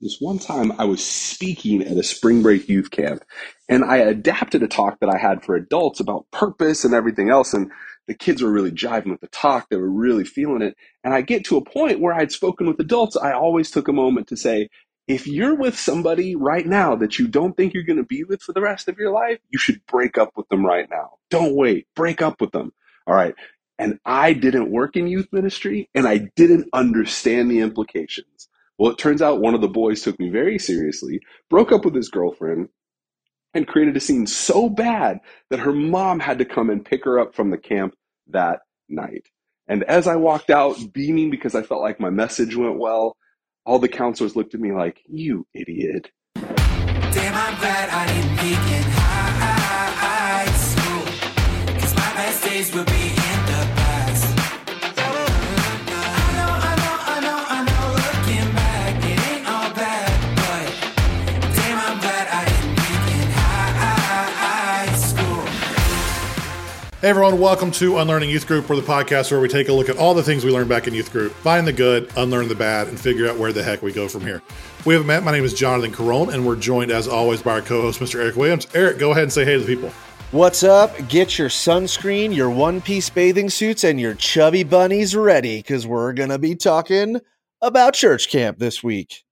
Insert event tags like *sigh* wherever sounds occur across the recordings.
This one time I was speaking at a spring break youth camp and I adapted a talk that I had for adults about purpose and everything else. And the kids were really jiving with the talk. They were really feeling it. And I get to a point where I'd spoken with adults. I always took a moment to say, if you're with somebody right now that you don't think you're going to be with for the rest of your life, you should break up with them right now. Don't wait. Break up with them. All right. And I didn't work in youth ministry and I didn't understand the implications. Well, it turns out one of the boys took me very seriously, broke up with his girlfriend, and created a scene so bad that her mom had to come and pick her up from the camp that night. And as I walked out, beaming because I felt like my message went well, all the counselors looked at me like, You idiot. Damn, I'm glad I didn't high school. Cause my best days will be Hey everyone, welcome to Unlearning Youth Group, where the podcast where we take a look at all the things we learned back in youth group, find the good, unlearn the bad, and figure out where the heck we go from here. We have met. My name is Jonathan Carone, and we're joined as always by our co-host, Mr. Eric Williams. Eric, go ahead and say hey to the people. What's up? Get your sunscreen, your one-piece bathing suits, and your chubby bunnies ready, because we're gonna be talking about church camp this week.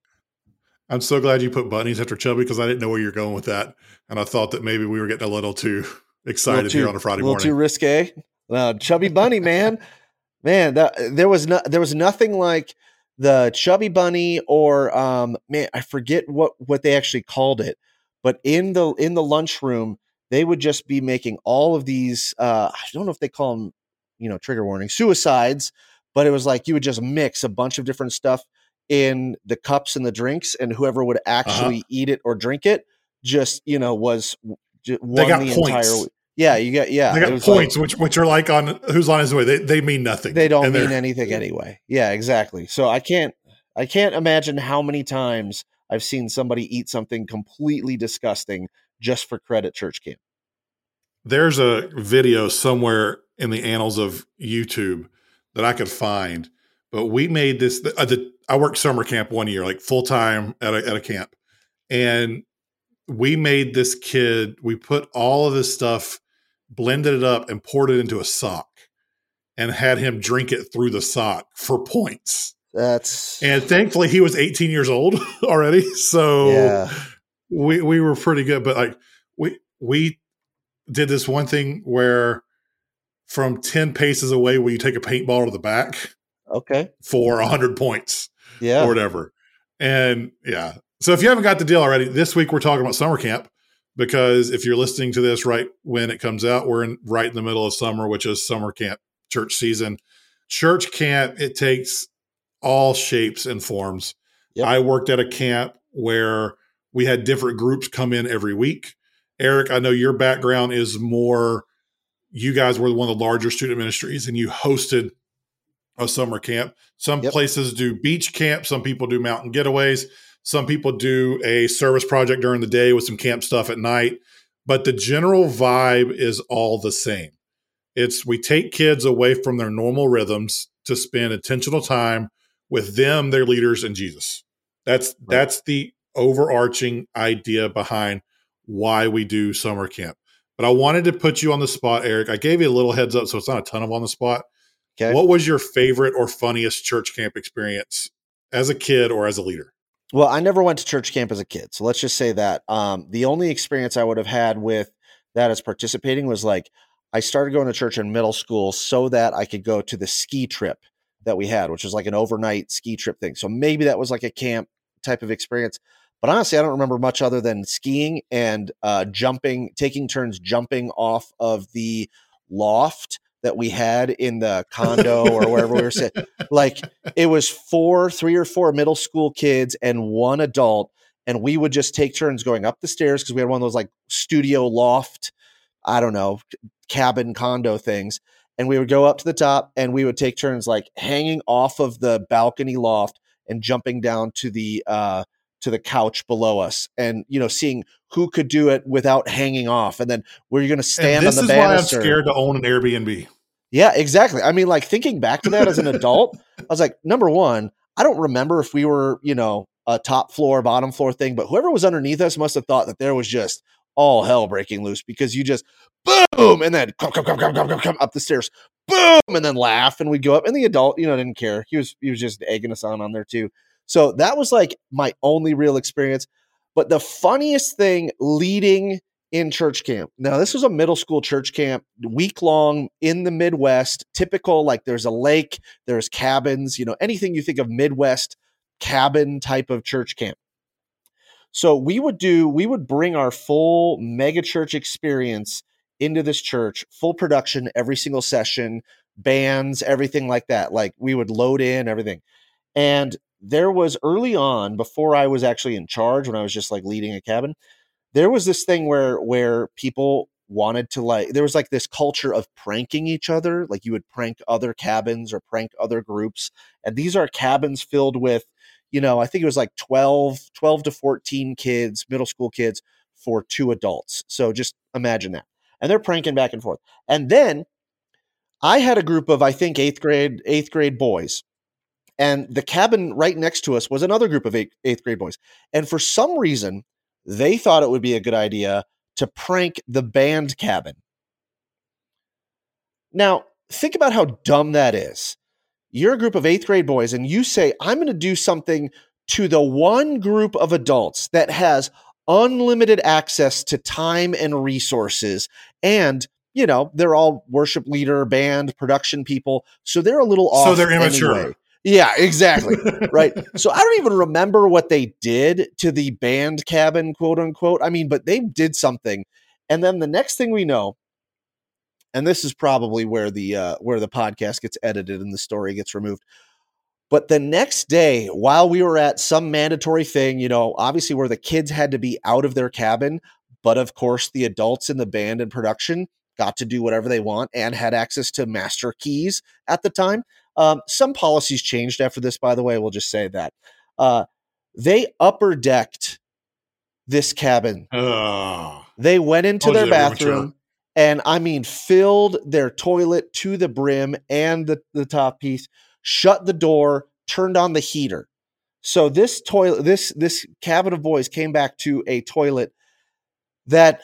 I'm so glad you put bunnies after chubby because I didn't know where you're going with that, and I thought that maybe we were getting a little too excited too, here on a Friday a little morning. too risque. Uh, chubby bunny, man, *laughs* man, that, there was no, there was nothing like the chubby bunny or um, man, I forget what what they actually called it, but in the in the lunchroom they would just be making all of these. Uh, I don't know if they call them, you know, trigger warning suicides, but it was like you would just mix a bunch of different stuff in the cups and the drinks, and whoever would uh-huh. actually uh-huh. eat it or drink it just you know was won they got the points. entire yeah, you got yeah. They got points, like, which which are like on who's on his way. They they mean nothing. They don't mean anything anyway. Yeah, exactly. So I can't I can't imagine how many times I've seen somebody eat something completely disgusting just for credit church camp. There's a video somewhere in the annals of YouTube that I could find, but we made this. Uh, the, I worked summer camp one year, like full time at a, at a camp, and we made this kid. We put all of this stuff blended it up and poured it into a sock and had him drink it through the sock for points. That's and thankfully he was 18 years old *laughs* already, so yeah. we we were pretty good. But like we we did this one thing where from 10 paces away, where you take a paintball to the back, okay, for 100 points, yeah, or whatever. And yeah, so if you haven't got the deal already, this week we're talking about summer camp because if you're listening to this right when it comes out, we're in right in the middle of summer, which is summer camp church season. Church camp, it takes all shapes and forms. Yep. I worked at a camp where we had different groups come in every week. Eric, I know your background is more, you guys were one of the larger student ministries and you hosted a summer camp. Some yep. places do beach camp, some people do mountain getaways. Some people do a service project during the day with some camp stuff at night, but the general vibe is all the same. It's we take kids away from their normal rhythms to spend intentional time with them, their leaders, and Jesus. That's right. that's the overarching idea behind why we do summer camp. But I wanted to put you on the spot, Eric. I gave you a little heads up, so it's not a ton of on the spot. Okay. What was your favorite or funniest church camp experience as a kid or as a leader? Well, I never went to church camp as a kid, so let's just say that. Um, the only experience I would have had with that as participating was like I started going to church in middle school so that I could go to the ski trip that we had, which was like an overnight ski trip thing. So maybe that was like a camp type of experience. But honestly, I don't remember much other than skiing and uh, jumping, taking turns jumping off of the loft that we had in the condo or wherever we were sitting. *laughs* Like it was four, three or four middle school kids and one adult. And we would just take turns going up the stairs because we had one of those like studio loft, I don't know, cabin condo things. And we would go up to the top and we would take turns like hanging off of the balcony loft and jumping down to the uh to the couch below us and you know seeing who could do it without hanging off and then were you're going to stand on the banister. This is why I'm scared to own an Airbnb. Yeah, exactly. I mean, like thinking back to that as an adult, *laughs* I was like, number one, I don't remember if we were, you know, a top floor, bottom floor thing, but whoever was underneath us must have thought that there was just all hell breaking loose because you just boom and then come, come, come, come, come, come, come up the stairs, boom, and then laugh. And we'd go up. And the adult, you know, didn't care. He was he was just egging us on on there too. So that was like my only real experience. But the funniest thing leading in church camp. Now, this was a middle school church camp, week long in the Midwest. Typical, like there's a lake, there's cabins, you know, anything you think of Midwest cabin type of church camp. So we would do, we would bring our full mega church experience into this church, full production every single session, bands, everything like that. Like we would load in everything. And there was early on, before I was actually in charge, when I was just like leading a cabin, there was this thing where where people wanted to like there was like this culture of pranking each other like you would prank other cabins or prank other groups and these are cabins filled with you know i think it was like 12 12 to 14 kids middle school kids for two adults. So just imagine that. And they're pranking back and forth. And then i had a group of i think eighth grade eighth grade boys and the cabin right next to us was another group of eighth grade boys. And for some reason they thought it would be a good idea to prank the band cabin. Now, think about how dumb that is. You're a group of eighth grade boys, and you say, I'm going to do something to the one group of adults that has unlimited access to time and resources. And, you know, they're all worship leader, band, production people. So they're a little off. So they're immature. Anyway. Yeah, exactly. *laughs* right. So I don't even remember what they did to the band cabin, quote unquote. I mean, but they did something. And then the next thing we know, and this is probably where the uh, where the podcast gets edited and the story gets removed. But the next day, while we were at some mandatory thing, you know, obviously where the kids had to be out of their cabin, but of course the adults in the band and production got to do whatever they want and had access to master keys at the time. Um, some policies changed after this, by the way. We'll just say that. Uh, they upper decked this cabin. They went into their bathroom and I mean filled their toilet to the brim and the, the top piece, shut the door, turned on the heater. So this toilet, this this cabin of boys came back to a toilet that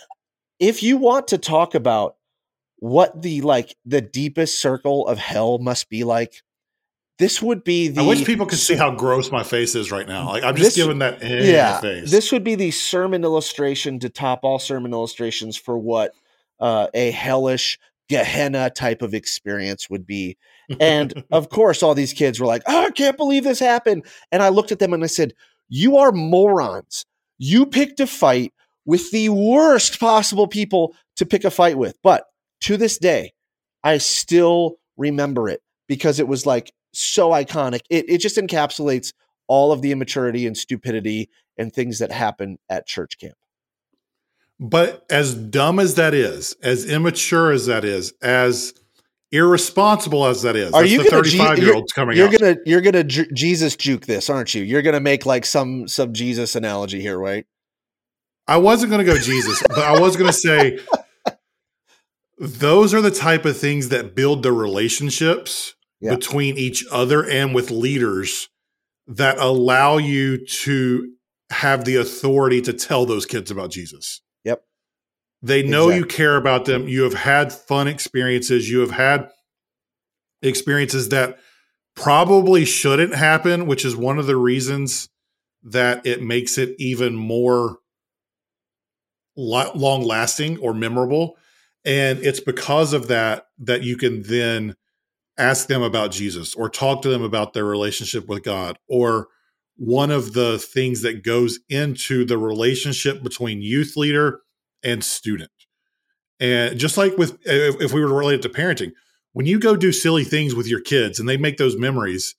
if you want to talk about what the like the deepest circle of hell must be like. This would be the. I wish people could see how gross my face is right now. Like I'm just this, giving that yeah. face. This would be the sermon illustration to top all sermon illustrations for what uh, a hellish Gehenna type of experience would be. And of *laughs* course, all these kids were like, "Oh, I can't believe this happened." And I looked at them and I said, "You are morons. You picked a fight with the worst possible people to pick a fight with." But to this day, I still remember it because it was like so iconic. It, it just encapsulates all of the immaturity and stupidity and things that happen at church camp. But as dumb as that is, as immature as that is, as irresponsible as that is, are you the thirty-five year olds coming? You're gonna you're gonna ju- Jesus juke this, aren't you? You're gonna make like some some Jesus analogy here, right? I wasn't gonna go Jesus, but I was gonna say those are the type of things that build the relationships yeah. between each other and with leaders that allow you to have the authority to tell those kids about Jesus. Yep. They know exactly. you care about them. You have had fun experiences. You have had experiences that probably shouldn't happen, which is one of the reasons that it makes it even more long lasting or memorable and it's because of that that you can then ask them about Jesus or talk to them about their relationship with God or one of the things that goes into the relationship between youth leader and student. And just like with if we were related to parenting, when you go do silly things with your kids and they make those memories,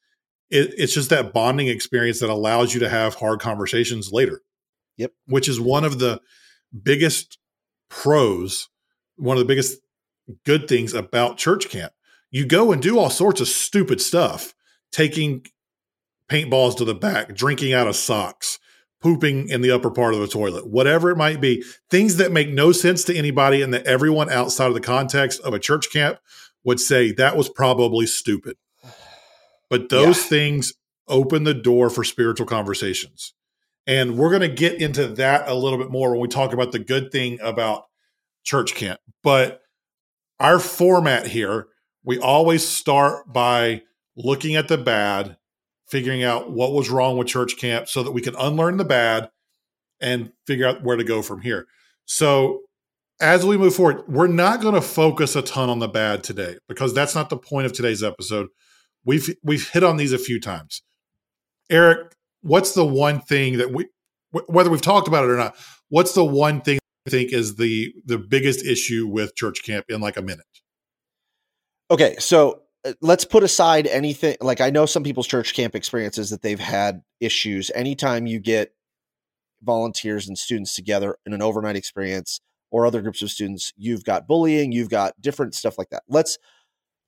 it, it's just that bonding experience that allows you to have hard conversations later. Yep. Which is one of the biggest pros one of the biggest good things about church camp. You go and do all sorts of stupid stuff, taking paintballs to the back, drinking out of socks, pooping in the upper part of the toilet, whatever it might be, things that make no sense to anybody and that everyone outside of the context of a church camp would say that was probably stupid. But those yeah. things open the door for spiritual conversations. And we're going to get into that a little bit more when we talk about the good thing about church camp. But our format here, we always start by looking at the bad, figuring out what was wrong with church camp so that we can unlearn the bad and figure out where to go from here. So, as we move forward, we're not going to focus a ton on the bad today because that's not the point of today's episode. We've we've hit on these a few times. Eric, what's the one thing that we whether we've talked about it or not, what's the one thing I think is the the biggest issue with church camp in like a minute? Okay, so uh, let's put aside anything like I know some people's church camp experiences that they've had issues. Anytime you get volunteers and students together in an overnight experience or other groups of students, you've got bullying, you've got different stuff like that. Let's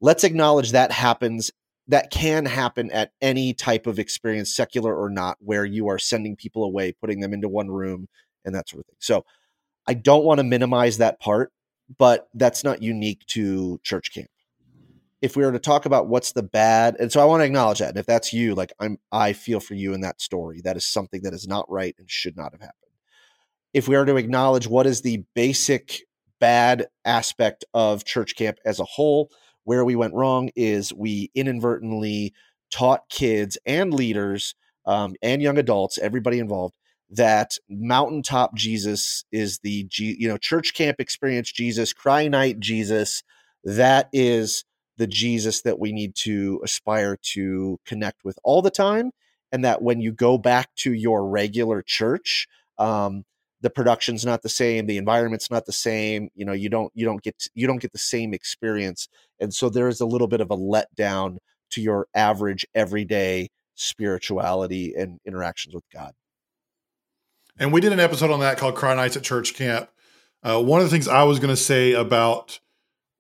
let's acknowledge that happens that can happen at any type of experience, secular or not, where you are sending people away, putting them into one room and that sort of thing. So I don't want to minimize that part, but that's not unique to church camp. If we were to talk about what's the bad and so i want to acknowledge that and if that's you like i'm i feel for you in that story. That is something that is not right and should not have happened. If we are to acknowledge what is the basic bad aspect of church camp as a whole where we went wrong is we inadvertently taught kids and leaders um, and young adults everybody involved that mountaintop jesus is the G, you know church camp experience jesus cry night jesus that is the Jesus that we need to aspire to connect with all the time. And that when you go back to your regular church, um, the production's not the same, the environment's not the same. You know, you don't you don't get you don't get the same experience, and so there is a little bit of a letdown to your average everyday spirituality and interactions with God. And we did an episode on that called Cry Nights at Church Camp. Uh, one of the things I was going to say about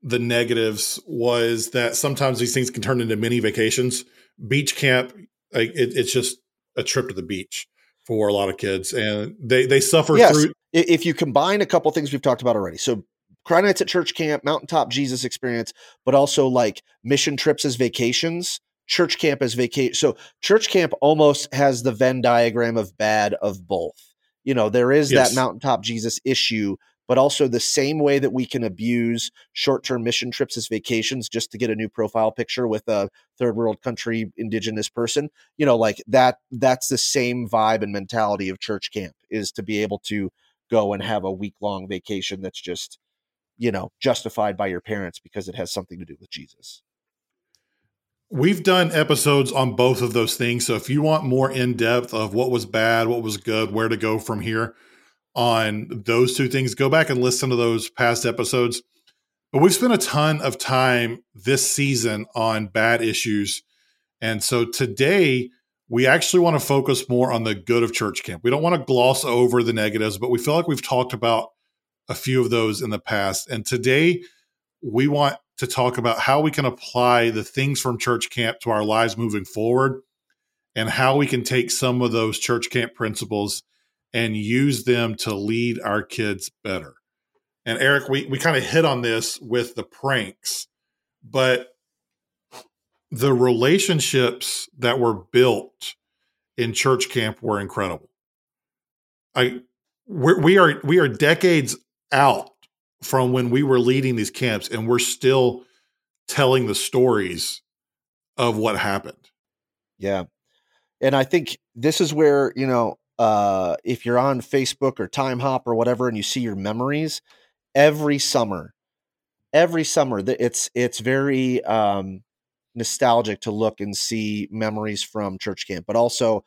the negatives was that sometimes these things can turn into mini vacations. Beach camp, like it, it's just a trip to the beach for a lot of kids, and they they suffer yes. through. If you combine a couple things we've talked about already, so Cry Nights at Church Camp, Mountaintop Jesus Experience, but also like mission trips as vacations, church camp as vacation. So church camp almost has the Venn diagram of bad of both. You know, there is yes. that mountaintop Jesus issue, but also the same way that we can abuse short-term mission trips as vacations just to get a new profile picture with a third world country indigenous person you know like that that's the same vibe and mentality of church camp is to be able to go and have a week long vacation that's just you know justified by your parents because it has something to do with jesus We've done episodes on both of those things. So if you want more in depth of what was bad, what was good, where to go from here, on those two things, go back and listen to those past episodes. But we've spent a ton of time this season on bad issues. And so today, we actually want to focus more on the good of church camp. We don't want to gloss over the negatives, but we feel like we've talked about a few of those in the past. And today, we want to talk about how we can apply the things from church camp to our lives moving forward and how we can take some of those church camp principles and use them to lead our kids better. And Eric, we, we kind of hit on this with the pranks, but the relationships that were built in church camp were incredible. I we're, we are we are decades out from when we were leading these camps, and we're still telling the stories of what happened. Yeah, and I think this is where you know uh, if you're on Facebook or Timehop or whatever, and you see your memories every summer, every summer, it's it's very um, nostalgic to look and see memories from church camp, but also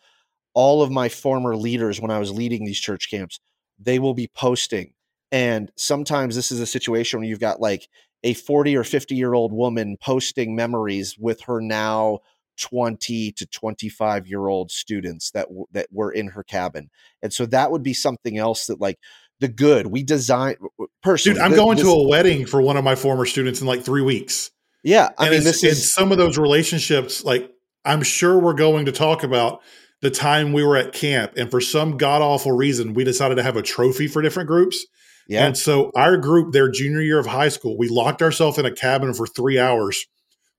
all of my former leaders when I was leading these church camps, they will be posting. And sometimes this is a situation where you've got like a 40 or 50 year old woman posting memories with her now 20 to 25 year old students that w- that were in her cabin. And so that would be something else that like the good we design personally dude i'm going this, to a wedding for one of my former students in like three weeks. Yeah i and mean this is some of those relationships like i'm sure we're going to talk about the time we were at camp and for some god awful reason we decided to have a trophy for different groups yeah. And so our group, their junior year of high school, we locked ourselves in a cabin for three hours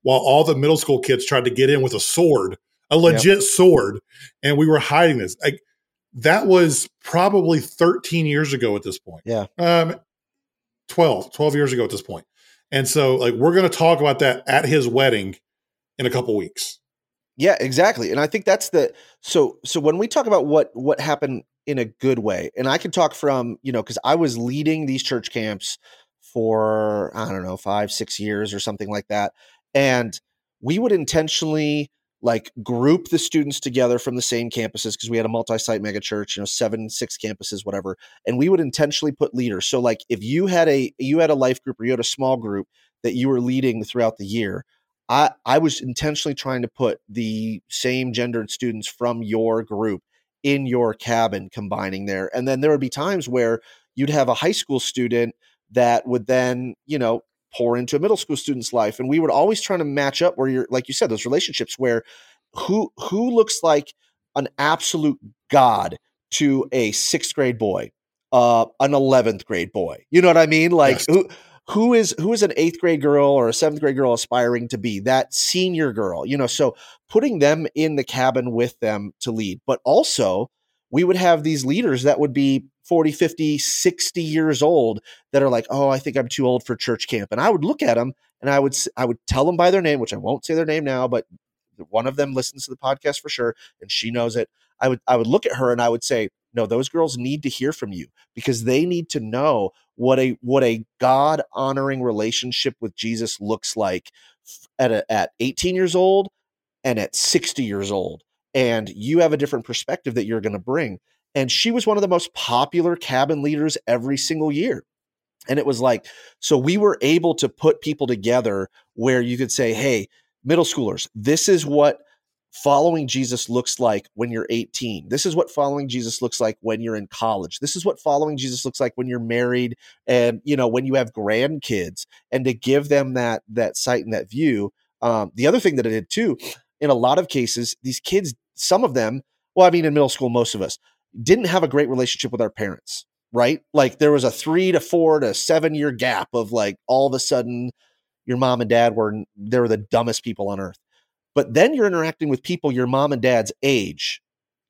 while all the middle school kids tried to get in with a sword, a legit yep. sword, and we were hiding this. Like That was probably 13 years ago at this point. Yeah. Um, 12, 12 years ago at this point. And so, like, we're going to talk about that at his wedding in a couple weeks. Yeah, exactly. And I think that's the so so when we talk about what what happened in a good way, and I can talk from you know because I was leading these church camps for I don't know five six years or something like that, and we would intentionally like group the students together from the same campuses because we had a multi-site mega church you know seven six campuses whatever and we would intentionally put leaders. So like if you had a you had a life group or you had a small group that you were leading throughout the year i i was intentionally trying to put the same gendered students from your group in your cabin combining there and then there would be times where you'd have a high school student that would then you know pour into a middle school student's life and we would always try to match up where you're like you said those relationships where who who looks like an absolute god to a sixth grade boy uh an 11th grade boy you know what i mean like yes. who who is who is an eighth grade girl or a seventh grade girl aspiring to be that senior girl you know so putting them in the cabin with them to lead but also we would have these leaders that would be 40, 50, 60 years old that are like, "Oh, I think I'm too old for church camp." And I would look at them and I would I would tell them by their name, which I won't say their name now, but one of them listens to the podcast for sure and she knows it. I would I would look at her and I would say, "No, those girls need to hear from you because they need to know what a what a God honoring relationship with Jesus looks like at a, at 18 years old and at 60 years old and you have a different perspective that you're going to bring. And she was one of the most popular cabin leaders every single year. And it was like, so we were able to put people together where you could say, hey, middle schoolers, this is what following Jesus looks like when you're 18. This is what following Jesus looks like when you're in college. This is what following Jesus looks like when you're married and, you know, when you have grandkids and to give them that, that sight and that view. Um, the other thing that I did too, in a lot of cases, these kids, some of them, well, I mean, in middle school, most of us didn't have a great relationship with our parents, right? Like there was a three to four to seven year gap of like all of a sudden your mom and dad were, they were the dumbest people on earth. But then you're interacting with people your mom and dad's age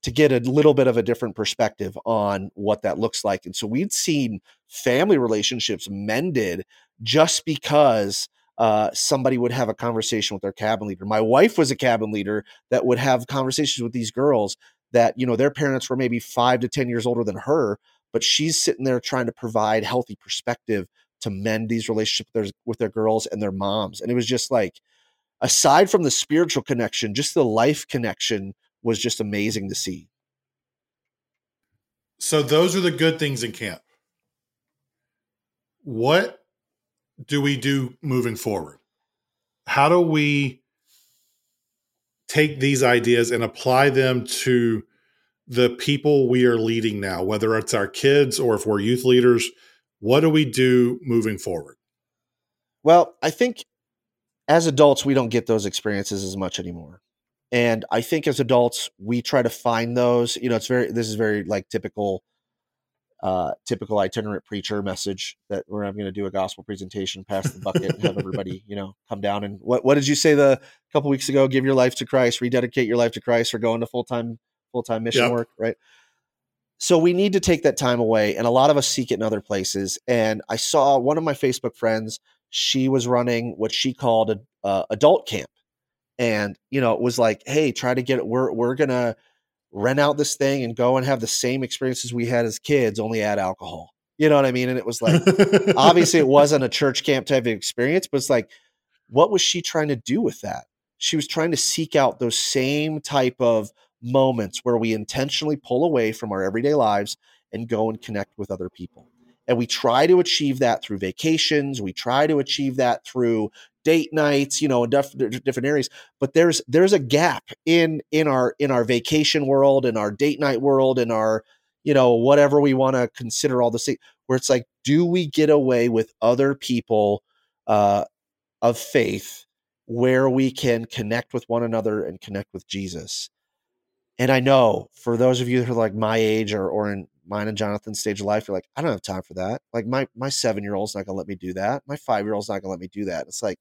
to get a little bit of a different perspective on what that looks like. And so we'd seen family relationships mended just because uh, somebody would have a conversation with their cabin leader. My wife was a cabin leader that would have conversations with these girls that, you know, their parents were maybe five to 10 years older than her, but she's sitting there trying to provide healthy perspective to mend these relationships with their, with their girls and their moms. And it was just like, aside from the spiritual connection, just the life connection was just amazing to see. So those are the good things in camp. What do we do moving forward? How do we take these ideas and apply them to the people we are leading now, whether it's our kids or if we're youth leaders? What do we do moving forward? Well, I think as adults, we don't get those experiences as much anymore. And I think as adults, we try to find those. You know, it's very, this is very like typical uh, typical itinerant preacher message that where I'm going to do a gospel presentation, pass the bucket, and have everybody, *laughs* you know, come down and what what did you say the couple weeks ago? Give your life to Christ, rededicate your life to Christ, or go into full time full time mission yep. work, right? So we need to take that time away, and a lot of us seek it in other places. And I saw one of my Facebook friends; she was running what she called a uh, adult camp, and you know, it was like, hey, try to get it. We're we're gonna rent out this thing and go and have the same experiences we had as kids, only add alcohol. You know what I mean? And it was like, obviously, it *laughs* wasn't a church camp type of experience, but it's like, what was she trying to do with that? She was trying to seek out those same type of moments where we intentionally pull away from our everyday lives and go and connect with other people. And we try to achieve that through vacations. We try to achieve that through date nights, you know, in diff- different areas. But there's there's a gap in in our in our vacation world, in our date night world, in our you know whatever we want to consider all the where it's like, do we get away with other people uh, of faith where we can connect with one another and connect with Jesus? And I know for those of you who are like my age or or in mine and Jonathan's stage of life, you're like, I don't have time for that. Like my my seven year old's not gonna let me do that. My five year old's not gonna let me do that. It's like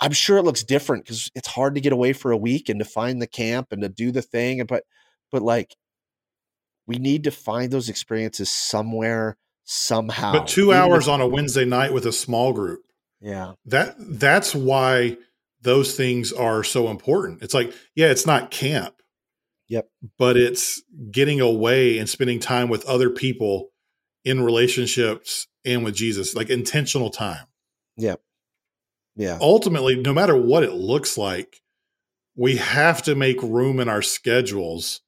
I'm sure it looks different because it's hard to get away for a week and to find the camp and to do the thing. And but but like we need to find those experiences somewhere somehow. But two hours on a Wednesday night with a small group. Yeah. That that's why those things are so important. It's like, yeah, it's not camp. Yep. But it's getting away and spending time with other people in relationships and with Jesus, like intentional time. Yep. Yeah. Ultimately, no matter what it looks like, we have to make room in our schedules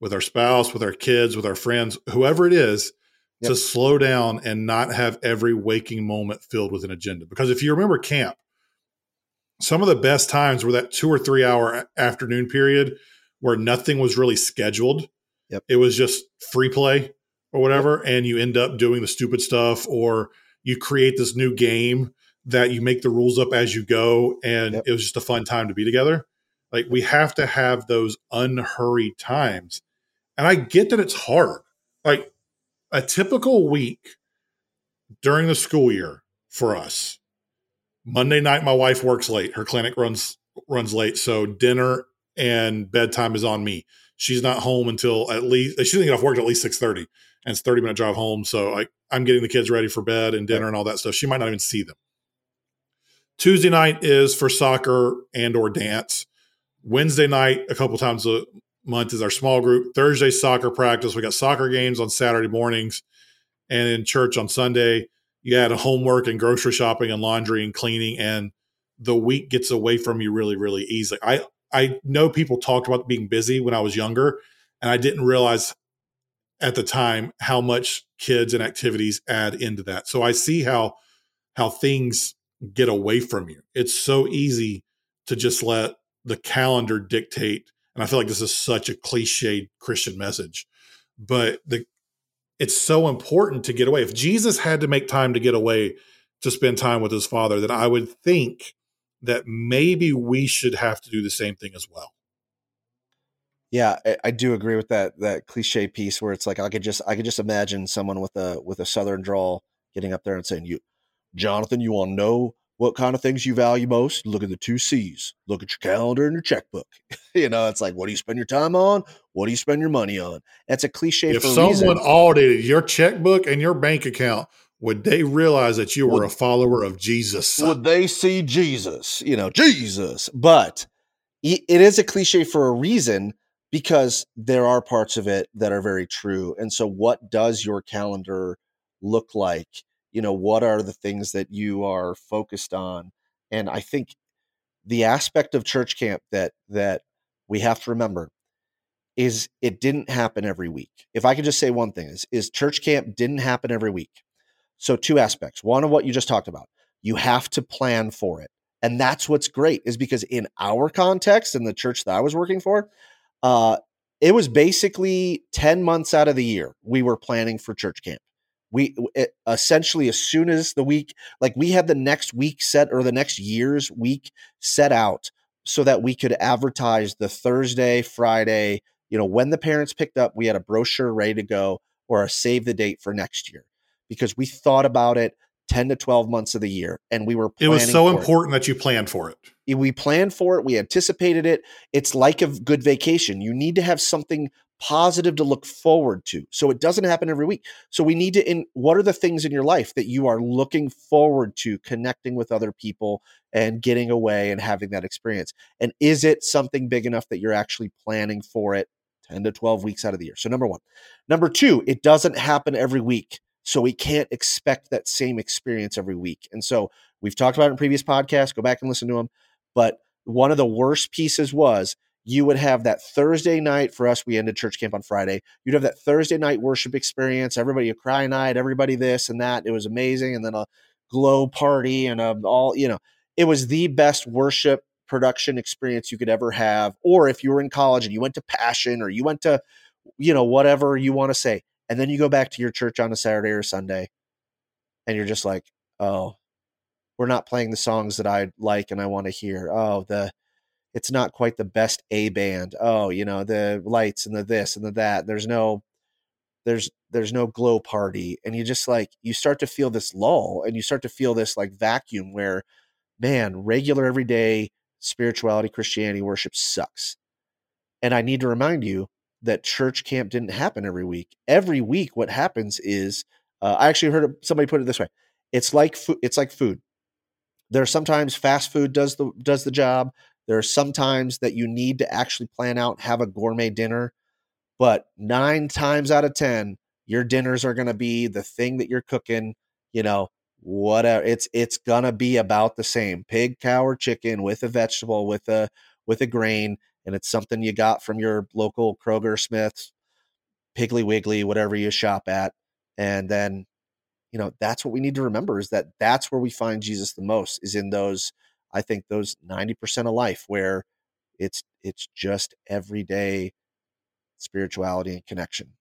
with our spouse, with our kids, with our friends, whoever it is, yep. to slow down and not have every waking moment filled with an agenda. Because if you remember camp, some of the best times were that two or three hour afternoon period where nothing was really scheduled. Yep. It was just free play or whatever. Yep. And you end up doing the stupid stuff or you create this new game that you make the rules up as you go. And yep. it was just a fun time to be together. Like we have to have those unhurried times. And I get that it's hard. Like a typical week during the school year for us Monday night, my wife works late. Her clinic runs runs late, so dinner and bedtime is on me. She's not home until at least she doesn't get off work at least six thirty, and it's thirty minute drive home. So I, I'm getting the kids ready for bed and dinner and all that stuff. She might not even see them. Tuesday night is for soccer and or dance. Wednesday night, a couple times a month, is our small group. Thursday, soccer practice. We got soccer games on Saturday mornings, and in church on Sunday you add homework and grocery shopping and laundry and cleaning and the week gets away from you really really easily i i know people talked about being busy when i was younger and i didn't realize at the time how much kids and activities add into that so i see how how things get away from you it's so easy to just let the calendar dictate and i feel like this is such a cliched christian message but the it's so important to get away. If Jesus had to make time to get away to spend time with his father, then I would think that maybe we should have to do the same thing as well. Yeah, I, I, do agree with that that cliche piece where it's like I could just I could just imagine someone with a with a southern drawl getting up there and saying, "You, Jonathan, you want to know what kind of things you value most? Look at the two C's. Look at your calendar and your checkbook. *laughs* you know, it's like, what do you spend your time on? What do you spend your money on? That's a cliche. If someone reason. audited your checkbook and your bank account, would they realize that you were would, a follower of Jesus? Would they see Jesus? You know, Jesus. But it is a cliche for a reason because there are parts of it that are very true. And so, what does your calendar look like? you know what are the things that you are focused on and i think the aspect of church camp that that we have to remember is it didn't happen every week if i could just say one thing is is church camp didn't happen every week so two aspects. One of what you just talked about. You have to plan for it. And that's what's great is because in our context in the church that i was working for uh it was basically 10 months out of the year we were planning for church camp. We it, essentially as soon as the week like we had the next week set or the next year's week set out so that we could advertise the thursday friday you know when the parents picked up we had a brochure ready to go or a save the date for next year because we thought about it 10 to 12 months of the year and we were it was so important it. that you planned for it we planned for it we anticipated it it's like a good vacation you need to have something positive to look forward to. So it doesn't happen every week. So we need to in what are the things in your life that you are looking forward to connecting with other people and getting away and having that experience? And is it something big enough that you're actually planning for it 10 to 12 weeks out of the year? So number 1. Number 2, it doesn't happen every week. So we can't expect that same experience every week. And so we've talked about it in previous podcasts, go back and listen to them, but one of the worst pieces was you would have that Thursday night for us. We ended church camp on Friday. You'd have that Thursday night worship experience. Everybody a cry night, everybody this and that. It was amazing. And then a glow party and a, all, you know, it was the best worship production experience you could ever have. Or if you were in college and you went to Passion or you went to, you know, whatever you want to say. And then you go back to your church on a Saturday or Sunday and you're just like, oh, we're not playing the songs that I like and I want to hear. Oh, the, it's not quite the best A band. Oh, you know, the lights and the this and the that. There's no there's there's no glow party and you just like you start to feel this lull and you start to feel this like vacuum where man, regular everyday spirituality, Christianity worship sucks. And I need to remind you that church camp didn't happen every week. Every week, what happens is uh, I actually heard somebody put it this way: it's like. It's like food. There are sometimes fast food does the does the job. There are sometimes that you need to actually plan out have a gourmet dinner, but nine times out of ten, your dinners are going to be the thing that you're cooking. You know, whatever. It's it's gonna be about the same: pig, cow, or chicken with a vegetable, with a with a grain, and it's something you got from your local Kroger, Smiths, Piggly Wiggly, whatever you shop at, and then you know that's what we need to remember is that that's where we find jesus the most is in those i think those 90% of life where it's it's just everyday spirituality and connection.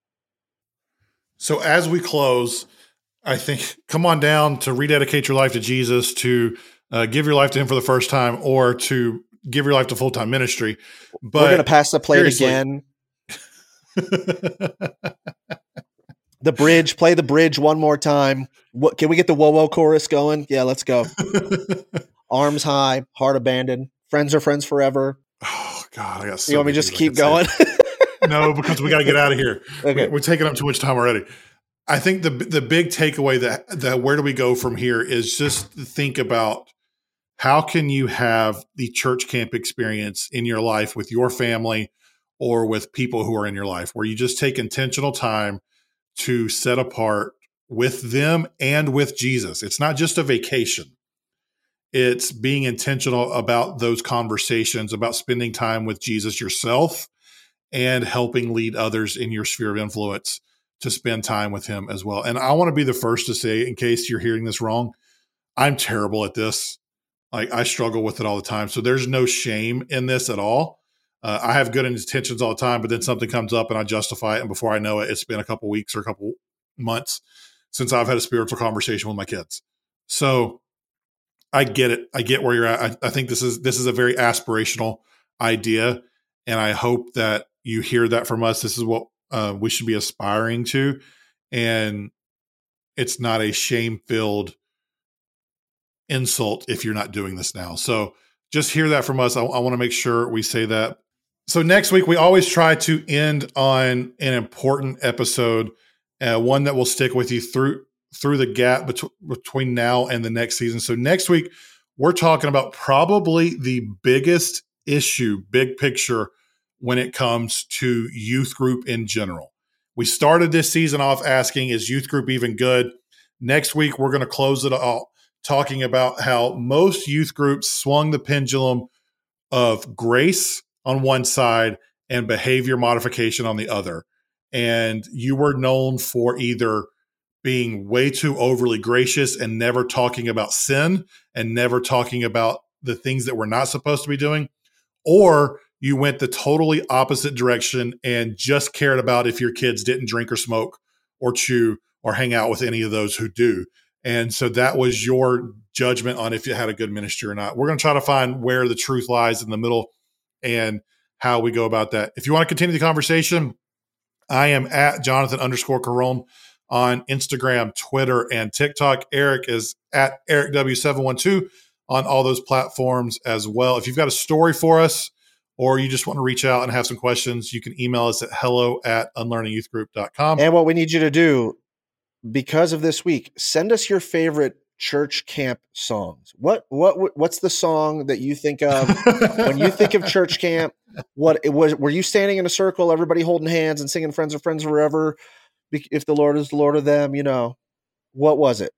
So as we close i think come on down to rededicate your life to jesus to uh, give your life to him for the first time or to give your life to full-time ministry but we're going to pass the plate again *laughs* the bridge. Play the bridge one more time. What can we get the whoa whoa chorus going? Yeah, let's go. *laughs* Arms high, heart abandoned. Friends are friends forever. Oh God, I got. So you want me just keep going? *laughs* no, because we got to get out of here. Okay. We, are taking up too much time already. I think the the big takeaway that that where do we go from here is just think about how can you have the church camp experience in your life with your family or with people who are in your life where you just take intentional time to set apart with them and with Jesus. It's not just a vacation. It's being intentional about those conversations, about spending time with Jesus yourself and helping lead others in your sphere of influence to spend time with him as well. And I want to be the first to say, in case you're hearing this wrong, I'm terrible at this. Like I struggle with it all the time. So there's no shame in this at all. Uh, I have good intentions all the time, but then something comes up and I justify it. And before I know it, it's been a couple weeks or a couple months since I've had a spiritual conversation with my kids. So I get it. I get where you're at. I, I think this is this is a very aspirational idea, and I hope that you hear that from us. This is what uh, we should be aspiring to, and it's not a shame filled insult if you're not doing this now. So just hear that from us. I, I want to make sure we say that so next week we always try to end on an important episode, uh, one that will stick with you through through the gap bet- between now and the next season. So next week we're talking about probably the biggest issue, big picture, when it comes to youth group in general. We started this season off asking, is youth group even good? Next week we're going to close it all talking about how most youth groups swung the pendulum of grace on one side and behavior modification on the other. And you were known for either being way too overly gracious and never talking about sin and never talking about the things that we're not supposed to be doing, or you went the totally opposite direction and just cared about if your kids didn't drink or smoke or chew or hang out with any of those who do. And so that was your judgment on if you had a good ministry or not. We're going to try to find where the truth lies in the middle and how we go about that. If you want to continue the conversation, I am at Jonathan underscore Caron on Instagram, Twitter, and TikTok. Eric is at Eric W712 on all those platforms as well. If you've got a story for us or you just want to reach out and have some questions, you can email us at hello at unlearningyouthgroup.com. And what we need you to do because of this week, send us your favorite church camp songs. What what what's the song that you think of when you think of *laughs* church camp? What it was? Were you standing in a circle, everybody holding hands and singing "Friends are Friends Forever"? If the Lord is the Lord of them, you know, what was it?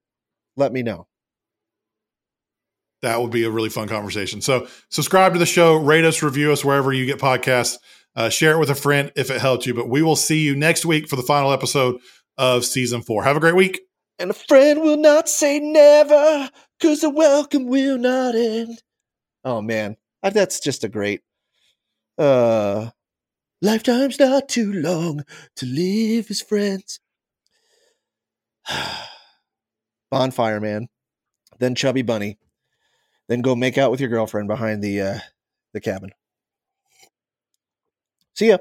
Let me know. That would be a really fun conversation. So subscribe to the show, rate us, review us wherever you get podcasts. Uh, share it with a friend if it helped you. But we will see you next week for the final episode of season four. Have a great week. And a friend will not say never, cause the welcome will not end. Oh man, that's just a great. Uh, lifetime's not too long to live as friends. *sighs* Bonfire man, then Chubby Bunny, then go make out with your girlfriend behind the uh, the cabin. See ya.